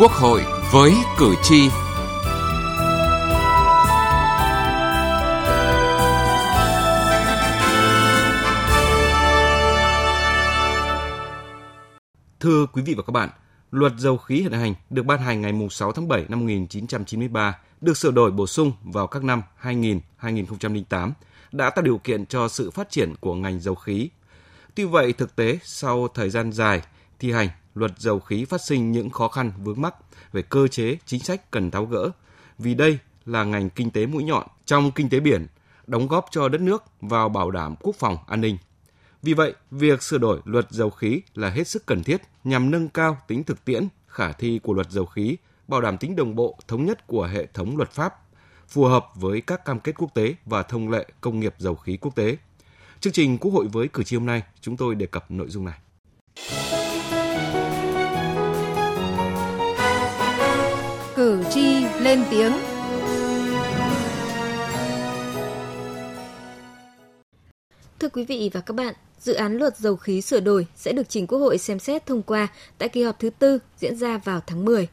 Quốc hội với cử tri. Thưa quý vị và các bạn, Luật dầu khí hiện hành được ban hành ngày 6 tháng 7 năm 1993, được sửa đổi bổ sung vào các năm 2000, 2008, đã tạo điều kiện cho sự phát triển của ngành dầu khí. Tuy vậy, thực tế sau thời gian dài thi hành, luật dầu khí phát sinh những khó khăn vướng mắc về cơ chế, chính sách cần tháo gỡ, vì đây là ngành kinh tế mũi nhọn trong kinh tế biển, đóng góp cho đất nước vào bảo đảm quốc phòng an ninh. Vì vậy, việc sửa đổi luật dầu khí là hết sức cần thiết nhằm nâng cao tính thực tiễn, khả thi của luật dầu khí, bảo đảm tính đồng bộ, thống nhất của hệ thống luật pháp, phù hợp với các cam kết quốc tế và thông lệ công nghiệp dầu khí quốc tế. Chương trình Quốc hội với cử tri hôm nay, chúng tôi đề cập nội dung này. Lên tiếng Thưa quý vị và các bạn, dự án luật dầu khí sửa đổi sẽ được trình Quốc hội xem xét thông qua tại kỳ họp thứ tư diễn ra vào tháng 10.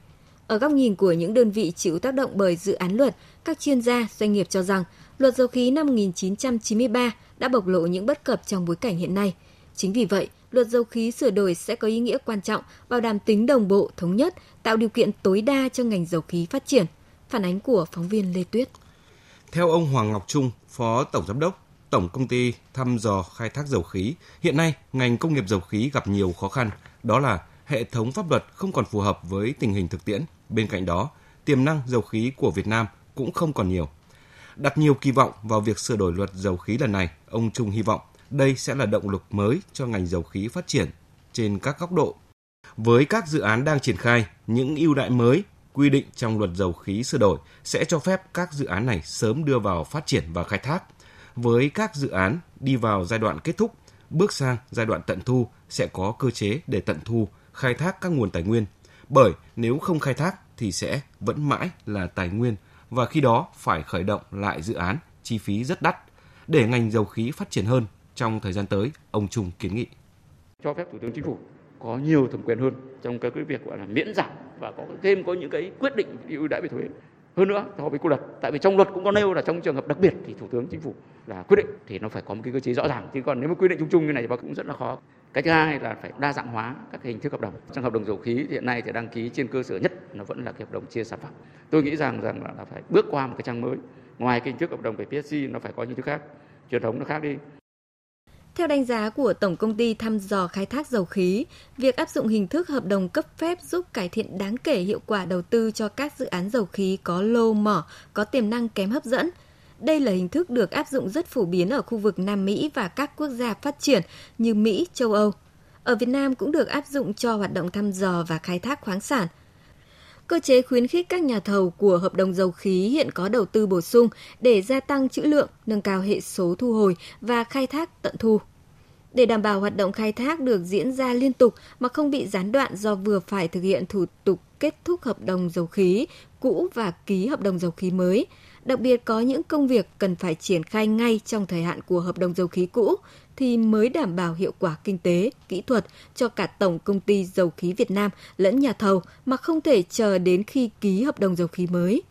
Ở góc nhìn của những đơn vị chịu tác động bởi dự án luật, các chuyên gia, doanh nghiệp cho rằng luật dầu khí năm 1993 đã bộc lộ những bất cập trong bối cảnh hiện nay. Chính vì vậy, luật dầu khí sửa đổi sẽ có ý nghĩa quan trọng, bảo đảm tính đồng bộ, thống nhất, tạo điều kiện tối đa cho ngành dầu khí phát triển. Phản ánh của phóng viên Lê Tuyết. Theo ông Hoàng Ngọc Trung, Phó Tổng Giám đốc Tổng Công ty thăm dò khai thác dầu khí, hiện nay ngành công nghiệp dầu khí gặp nhiều khó khăn, đó là hệ thống pháp luật không còn phù hợp với tình hình thực tiễn. Bên cạnh đó, tiềm năng dầu khí của Việt Nam cũng không còn nhiều. Đặt nhiều kỳ vọng vào việc sửa đổi luật dầu khí lần này, ông Trung hy vọng đây sẽ là động lực mới cho ngành dầu khí phát triển trên các góc độ. Với các dự án đang triển khai, những ưu đại mới quy định trong luật dầu khí sửa đổi sẽ cho phép các dự án này sớm đưa vào phát triển và khai thác. Với các dự án đi vào giai đoạn kết thúc, bước sang giai đoạn tận thu sẽ có cơ chế để tận thu, khai thác các nguồn tài nguyên. Bởi nếu không khai thác thì sẽ vẫn mãi là tài nguyên và khi đó phải khởi động lại dự án chi phí rất đắt. Để ngành dầu khí phát triển hơn trong thời gian tới, ông Trung kiến nghị. Cho phép Thủ tướng Chính phủ có nhiều thẩm quyền hơn trong cái việc gọi là miễn giảm và có thêm có những cái quyết định ưu đãi về thuế. Hơn nữa so với quy luật, tại vì trong luật cũng có nêu là trong trường hợp đặc biệt thì thủ tướng chính phủ là quyết định thì nó phải có một cái cơ chế rõ ràng. Chứ còn nếu mà quy định chung chung như này thì cũng rất là khó. Cái thứ hai là phải đa dạng hóa các hình thức hợp đồng. Trong hợp đồng dầu khí hiện nay thì đăng ký trên cơ sở nhất nó vẫn là cái hợp đồng chia sản phẩm. Tôi nghĩ rằng rằng là phải bước qua một cái trang mới. Ngoài cái hình thức hợp đồng về PSC nó phải có những thứ khác. Truyền thống nó khác đi theo đánh giá của Tổng công ty thăm dò khai thác dầu khí, việc áp dụng hình thức hợp đồng cấp phép giúp cải thiện đáng kể hiệu quả đầu tư cho các dự án dầu khí có lô mỏ, có tiềm năng kém hấp dẫn. Đây là hình thức được áp dụng rất phổ biến ở khu vực Nam Mỹ và các quốc gia phát triển như Mỹ, châu Âu. Ở Việt Nam cũng được áp dụng cho hoạt động thăm dò và khai thác khoáng sản. Cơ chế khuyến khích các nhà thầu của hợp đồng dầu khí hiện có đầu tư bổ sung để gia tăng trữ lượng, nâng cao hệ số thu hồi và khai thác tận thu. Để đảm bảo hoạt động khai thác được diễn ra liên tục mà không bị gián đoạn do vừa phải thực hiện thủ tục kết thúc hợp đồng dầu khí cũ và ký hợp đồng dầu khí mới, đặc biệt có những công việc cần phải triển khai ngay trong thời hạn của hợp đồng dầu khí cũ thì mới đảm bảo hiệu quả kinh tế, kỹ thuật cho cả Tổng Công ty Dầu khí Việt Nam lẫn nhà thầu mà không thể chờ đến khi ký hợp đồng dầu khí mới.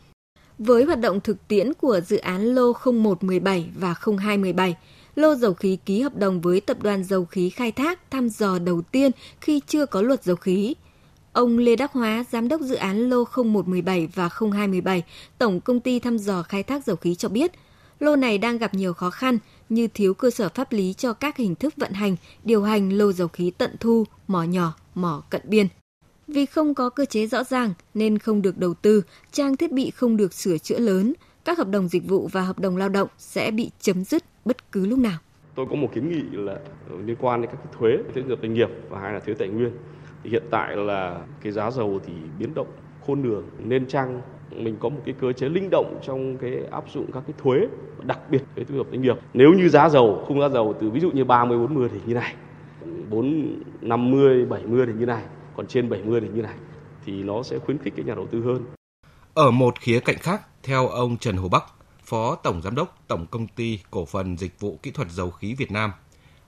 Với hoạt động thực tiễn của dự án lô 0117 và 0217, lô dầu khí ký hợp đồng với tập đoàn dầu khí khai thác thăm dò đầu tiên khi chưa có luật dầu khí. Ông Lê Đắc Hóa, giám đốc dự án lô 0117 và 0217, Tổng công ty thăm dò khai thác dầu khí cho biết, lô này đang gặp nhiều khó khăn như thiếu cơ sở pháp lý cho các hình thức vận hành, điều hành lô dầu khí tận thu, mỏ nhỏ, mỏ cận biên. Vì không có cơ chế rõ ràng nên không được đầu tư, trang thiết bị không được sửa chữa lớn, các hợp đồng dịch vụ và hợp đồng lao động sẽ bị chấm dứt bất cứ lúc nào. Tôi có một kiến nghị là liên quan đến các cái thuế, thuế doanh nghiệp và hai là thuế tài nguyên. Thì hiện tại là cái giá dầu thì biến động khôn lường nên chăng mình có một cái cơ chế linh động trong cái áp dụng các cái thuế đặc biệt thuế thu nhập doanh nghiệp nếu như giá dầu khung giá dầu từ ví dụ như 30 40 thì như này 4 50 70 thì như này còn trên 70 thì như này thì nó sẽ khuyến khích cái nhà đầu tư hơn ở một khía cạnh khác theo ông Trần Hồ Bắc Phó Tổng Giám đốc Tổng Công ty Cổ phần Dịch vụ Kỹ thuật Dầu khí Việt Nam.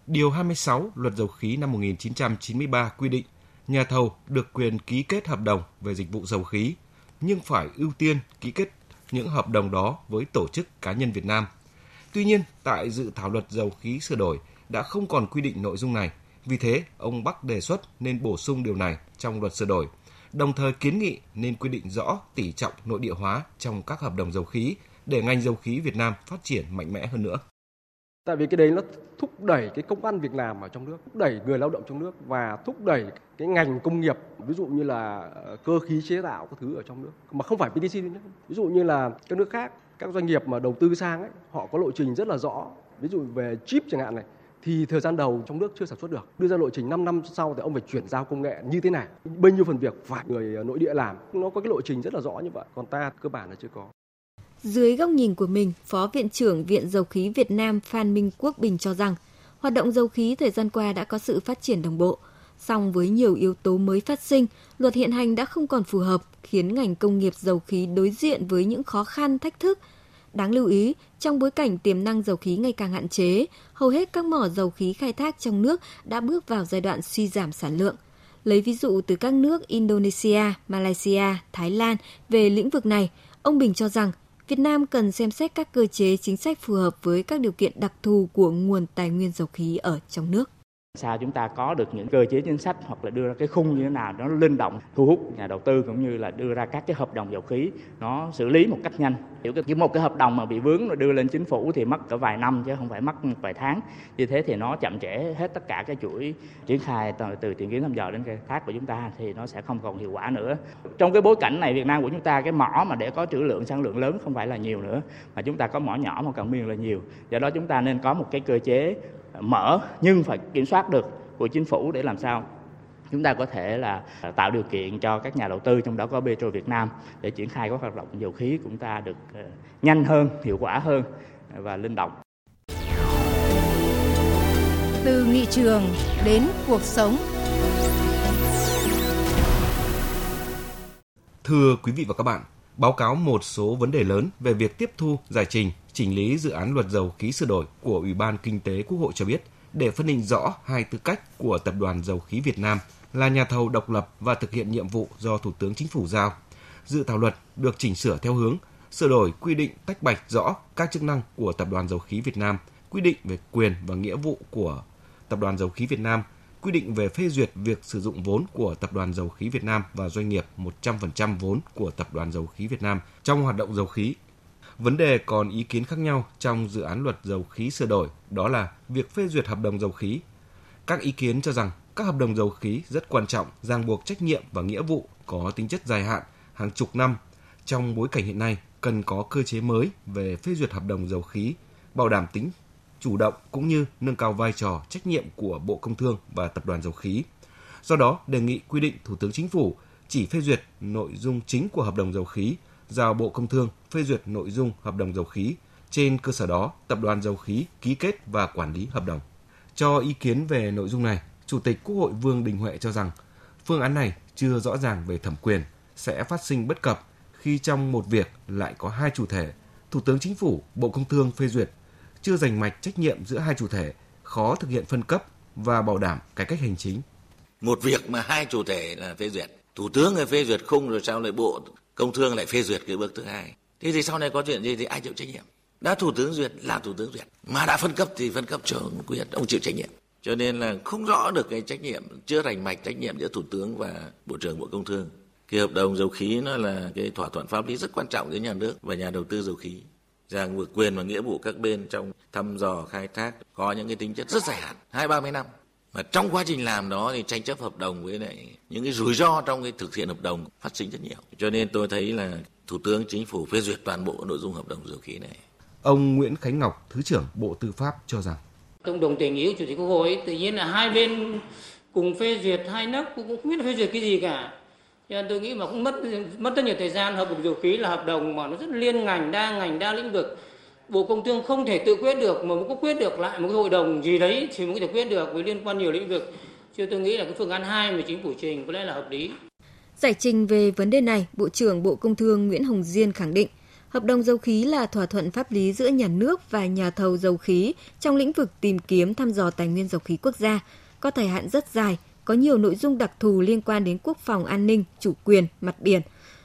Điều 26 Luật Dầu khí năm 1993 quy định nhà thầu được quyền ký kết hợp đồng về dịch vụ dầu khí, nhưng phải ưu tiên ký kết những hợp đồng đó với tổ chức cá nhân Việt Nam. Tuy nhiên, tại dự thảo luật dầu khí sửa đổi đã không còn quy định nội dung này. Vì thế, ông Bắc đề xuất nên bổ sung điều này trong luật sửa đổi, đồng thời kiến nghị nên quy định rõ tỷ trọng nội địa hóa trong các hợp đồng dầu khí để ngành dầu khí Việt Nam phát triển mạnh mẽ hơn nữa. Tại vì cái đấy nó thúc đẩy cái công ăn việc làm ở trong nước, thúc đẩy người lao động trong nước và thúc đẩy cái ngành công nghiệp, ví dụ như là ờ, cơ khí chế tạo các thứ ở trong nước mà không phải PTC nữa. Ví dụ như là các nước khác, các doanh nghiệp mà đầu tư sang ấy, họ có lộ trình rất là rõ. Ví dụ về chip chẳng hạn này, thì thời gian đầu trong nước chưa sản xuất được. Đưa ra lộ trình 5 năm sau thì ông phải chuyển giao công nghệ như thế này. Bao nhiêu phần việc phải người ờ, nội địa làm. Nó có cái lộ trình rất là rõ như vậy. Còn ta cơ bản là chưa có. Dưới góc nhìn của mình, Phó Viện trưởng Viện Dầu khí Việt Nam Phan Minh Quốc Bình cho rằng, hoạt động dầu khí thời gian qua đã có sự phát triển đồng bộ. Song với nhiều yếu tố mới phát sinh, luật hiện hành đã không còn phù hợp, khiến ngành công nghiệp dầu khí đối diện với những khó khăn, thách thức. Đáng lưu ý, trong bối cảnh tiềm năng dầu khí ngày càng hạn chế, hầu hết các mỏ dầu khí khai thác trong nước đã bước vào giai đoạn suy giảm sản lượng. Lấy ví dụ từ các nước Indonesia, Malaysia, Thái Lan về lĩnh vực này, ông Bình cho rằng Việt Nam cần xem xét các cơ chế chính sách phù hợp với các điều kiện đặc thù của nguồn tài nguyên dầu khí ở trong nước sao chúng ta có được những cơ chế chính sách hoặc là đưa ra cái khung như thế nào nó linh động thu hút nhà đầu tư cũng như là đưa ra các cái hợp đồng dầu khí nó xử lý một cách nhanh. Hiểu cái một cái hợp đồng mà bị vướng rồi đưa lên chính phủ thì mất cả vài năm chứ không phải mất một vài tháng. Như thế thì nó chậm trễ hết tất cả cái chuỗi triển khai từ, từ tìm kiếm thăm dò đến khai thác của chúng ta thì nó sẽ không còn hiệu quả nữa. Trong cái bối cảnh này Việt Nam của chúng ta cái mỏ mà để có trữ lượng sản lượng lớn không phải là nhiều nữa mà chúng ta có mỏ nhỏ mà cần miền là nhiều. Do đó chúng ta nên có một cái cơ chế mở nhưng phải kiểm soát được của chính phủ để làm sao chúng ta có thể là tạo điều kiện cho các nhà đầu tư trong đó có Petro Việt Nam để triển khai các hoạt động dầu khí của chúng ta được ờ, nhanh hơn, hiệu quả hơn và linh động. Từ nghị trường đến cuộc sống. Thưa quý vị và các bạn, báo cáo một số vấn đề lớn về việc tiếp thu, giải trình, chỉnh lý dự án luật dầu khí sửa đổi của Ủy ban Kinh tế Quốc hội cho biết, để phân định rõ hai tư cách của Tập đoàn Dầu khí Việt Nam là nhà thầu độc lập và thực hiện nhiệm vụ do Thủ tướng Chính phủ giao. Dự thảo luật được chỉnh sửa theo hướng sửa đổi quy định tách bạch rõ các chức năng của Tập đoàn Dầu khí Việt Nam, quy định về quyền và nghĩa vụ của Tập đoàn Dầu khí Việt Nam, quy định về phê duyệt việc sử dụng vốn của Tập đoàn Dầu khí Việt Nam và doanh nghiệp 100% vốn của Tập đoàn Dầu khí Việt Nam trong hoạt động dầu khí Vấn đề còn ý kiến khác nhau trong dự án luật dầu khí sửa đổi đó là việc phê duyệt hợp đồng dầu khí. Các ý kiến cho rằng các hợp đồng dầu khí rất quan trọng, ràng buộc trách nhiệm và nghĩa vụ có tính chất dài hạn, hàng chục năm. Trong bối cảnh hiện nay, cần có cơ chế mới về phê duyệt hợp đồng dầu khí, bảo đảm tính chủ động cũng như nâng cao vai trò trách nhiệm của Bộ Công Thương và Tập đoàn Dầu khí. Do đó, đề nghị quy định Thủ tướng Chính phủ chỉ phê duyệt nội dung chính của hợp đồng dầu khí giao Bộ Công Thương phê duyệt nội dung hợp đồng dầu khí. Trên cơ sở đó, Tập đoàn Dầu khí ký kết và quản lý hợp đồng. Cho ý kiến về nội dung này, Chủ tịch Quốc hội Vương Đình Huệ cho rằng phương án này chưa rõ ràng về thẩm quyền, sẽ phát sinh bất cập khi trong một việc lại có hai chủ thể, Thủ tướng Chính phủ, Bộ Công Thương phê duyệt, chưa dành mạch trách nhiệm giữa hai chủ thể, khó thực hiện phân cấp và bảo đảm cải cách hành chính. Một việc mà hai chủ thể là phê duyệt, Thủ tướng là phê duyệt khung rồi sao lại Bộ công thương lại phê duyệt cái bước thứ hai. Thế thì sau này có chuyện gì thì ai chịu trách nhiệm? Đã thủ tướng duyệt là thủ tướng duyệt. Mà đã phân cấp thì phân cấp trưởng quyết ông chịu trách nhiệm. Cho nên là không rõ được cái trách nhiệm chưa rành mạch trách nhiệm giữa thủ tướng và bộ trưởng bộ công thương. Cái hợp đồng dầu khí nó là cái thỏa thuận pháp lý rất quan trọng giữa nhà nước và nhà đầu tư dầu khí rằng vượt quyền và nghĩa vụ các bên trong thăm dò khai thác có những cái tính chất rất dài hạn hai ba mươi năm. Mà trong quá trình làm đó thì tranh chấp hợp đồng với lại những cái rủi ro trong cái thực hiện hợp đồng phát sinh rất nhiều. Cho nên tôi thấy là thủ tướng chính phủ phê duyệt toàn bộ nội dung hợp đồng dầu khí này. Ông Nguyễn Khánh Ngọc thứ trưởng Bộ Tư pháp cho rằng. Trong đồng tình ý của chủ tịch quốc hội tự nhiên là hai bên cùng phê duyệt hai nước cũng không biết phê duyệt cái gì cả cho nên tôi nghĩ mà cũng mất mất rất nhiều thời gian hợp đồng dầu khí là hợp đồng mà nó rất liên ngành đa ngành đa lĩnh vực Bộ Công Thương không thể tự quyết được mà muốn quyết được lại một cái hội đồng gì đấy thì mới có thể quyết được với liên quan nhiều lĩnh vực. Chứ tôi nghĩ là cái phương án 2 mà chính phủ trình có lẽ là hợp lý. Giải trình về vấn đề này, Bộ trưởng Bộ Công Thương Nguyễn Hồng Diên khẳng định Hợp đồng dầu khí là thỏa thuận pháp lý giữa nhà nước và nhà thầu dầu khí trong lĩnh vực tìm kiếm thăm dò tài nguyên dầu khí quốc gia, có thời hạn rất dài, có nhiều nội dung đặc thù liên quan đến quốc phòng an ninh, chủ quyền, mặt biển.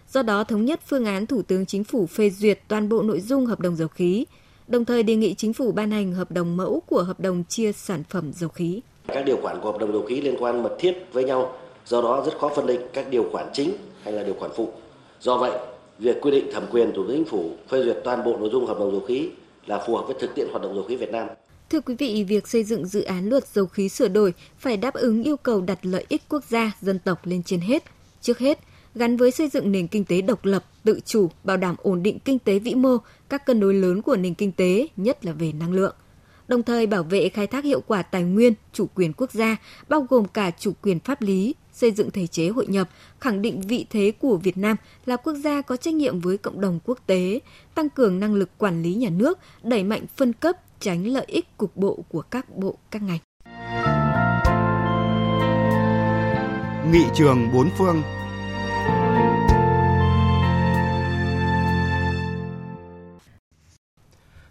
Do đó thống nhất phương án Thủ tướng Chính phủ phê duyệt toàn bộ nội dung hợp đồng dầu khí, đồng thời đề nghị chính phủ ban hành hợp đồng mẫu của hợp đồng chia sản phẩm dầu khí. Các điều khoản của hợp đồng dầu khí liên quan mật thiết với nhau, do đó rất khó phân định các điều khoản chính hay là điều khoản phụ. Do vậy, việc quy định thẩm quyền Thủ tướng Chính phủ phê duyệt toàn bộ nội dung hợp đồng dầu khí là phù hợp với thực tiễn hoạt động dầu khí Việt Nam. Thưa quý vị, việc xây dựng dự án luật dầu khí sửa đổi phải đáp ứng yêu cầu đặt lợi ích quốc gia, dân tộc lên trên hết. Trước hết, gắn với xây dựng nền kinh tế độc lập, tự chủ, bảo đảm ổn định kinh tế vĩ mô, các cân đối lớn của nền kinh tế, nhất là về năng lượng. Đồng thời bảo vệ khai thác hiệu quả tài nguyên, chủ quyền quốc gia, bao gồm cả chủ quyền pháp lý, xây dựng thể chế hội nhập, khẳng định vị thế của Việt Nam là quốc gia có trách nhiệm với cộng đồng quốc tế, tăng cường năng lực quản lý nhà nước, đẩy mạnh phân cấp, tránh lợi ích cục bộ của các bộ, các ngành. Nghị trường bốn phương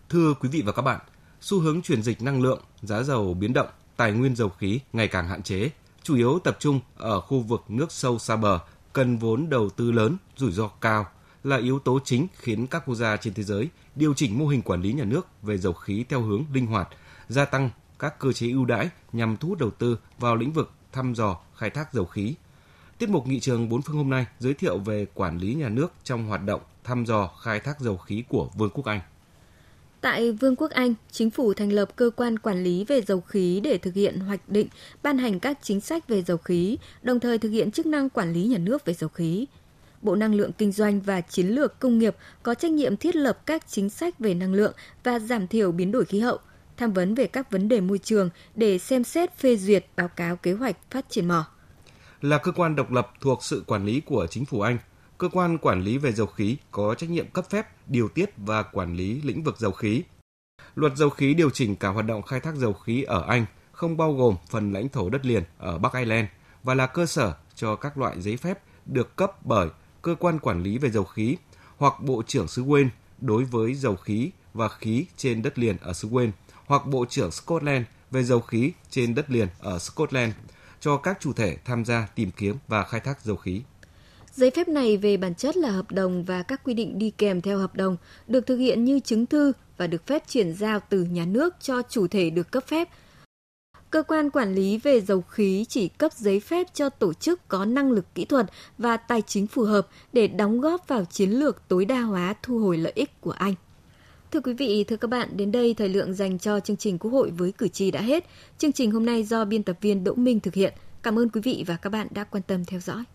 Thưa quý vị và các bạn, xu hướng chuyển dịch năng lượng, giá dầu biến động, tài nguyên dầu khí ngày càng hạn chế, chủ yếu tập trung ở khu vực nước sâu xa bờ, cần vốn đầu tư lớn, rủi ro cao là yếu tố chính khiến các quốc gia trên thế giới điều chỉnh mô hình quản lý nhà nước về dầu khí theo hướng linh hoạt, gia tăng các cơ chế ưu đãi nhằm thu hút đầu tư vào lĩnh vực thăm dò, khai thác dầu khí. Tiết mục nghị trường bốn phương hôm nay giới thiệu về quản lý nhà nước trong hoạt động thăm dò, khai thác dầu khí của Vương quốc Anh. Tại Vương quốc Anh, chính phủ thành lập cơ quan quản lý về dầu khí để thực hiện hoạch định, ban hành các chính sách về dầu khí, đồng thời thực hiện chức năng quản lý nhà nước về dầu khí. Bộ Năng lượng Kinh doanh và Chiến lược Công nghiệp có trách nhiệm thiết lập các chính sách về năng lượng và giảm thiểu biến đổi khí hậu, tham vấn về các vấn đề môi trường để xem xét phê duyệt báo cáo kế hoạch phát triển mỏ. Là cơ quan độc lập thuộc sự quản lý của chính phủ Anh, cơ quan quản lý về dầu khí có trách nhiệm cấp phép, điều tiết và quản lý lĩnh vực dầu khí. Luật dầu khí điều chỉnh cả hoạt động khai thác dầu khí ở Anh, không bao gồm phần lãnh thổ đất liền ở Bắc Ireland và là cơ sở cho các loại giấy phép được cấp bởi cơ quan quản lý về dầu khí hoặc Bộ trưởng xứ Wales đối với dầu khí và khí trên đất liền ở xứ Wales hoặc Bộ trưởng Scotland về dầu khí trên đất liền ở Scotland cho các chủ thể tham gia tìm kiếm và khai thác dầu khí. Giấy phép này về bản chất là hợp đồng và các quy định đi kèm theo hợp đồng, được thực hiện như chứng thư và được phép chuyển giao từ nhà nước cho chủ thể được cấp phép. Cơ quan quản lý về dầu khí chỉ cấp giấy phép cho tổ chức có năng lực kỹ thuật và tài chính phù hợp để đóng góp vào chiến lược tối đa hóa thu hồi lợi ích của Anh. Thưa quý vị, thưa các bạn, đến đây thời lượng dành cho chương trình Quốc hội với cử tri đã hết. Chương trình hôm nay do biên tập viên Đỗ Minh thực hiện. Cảm ơn quý vị và các bạn đã quan tâm theo dõi.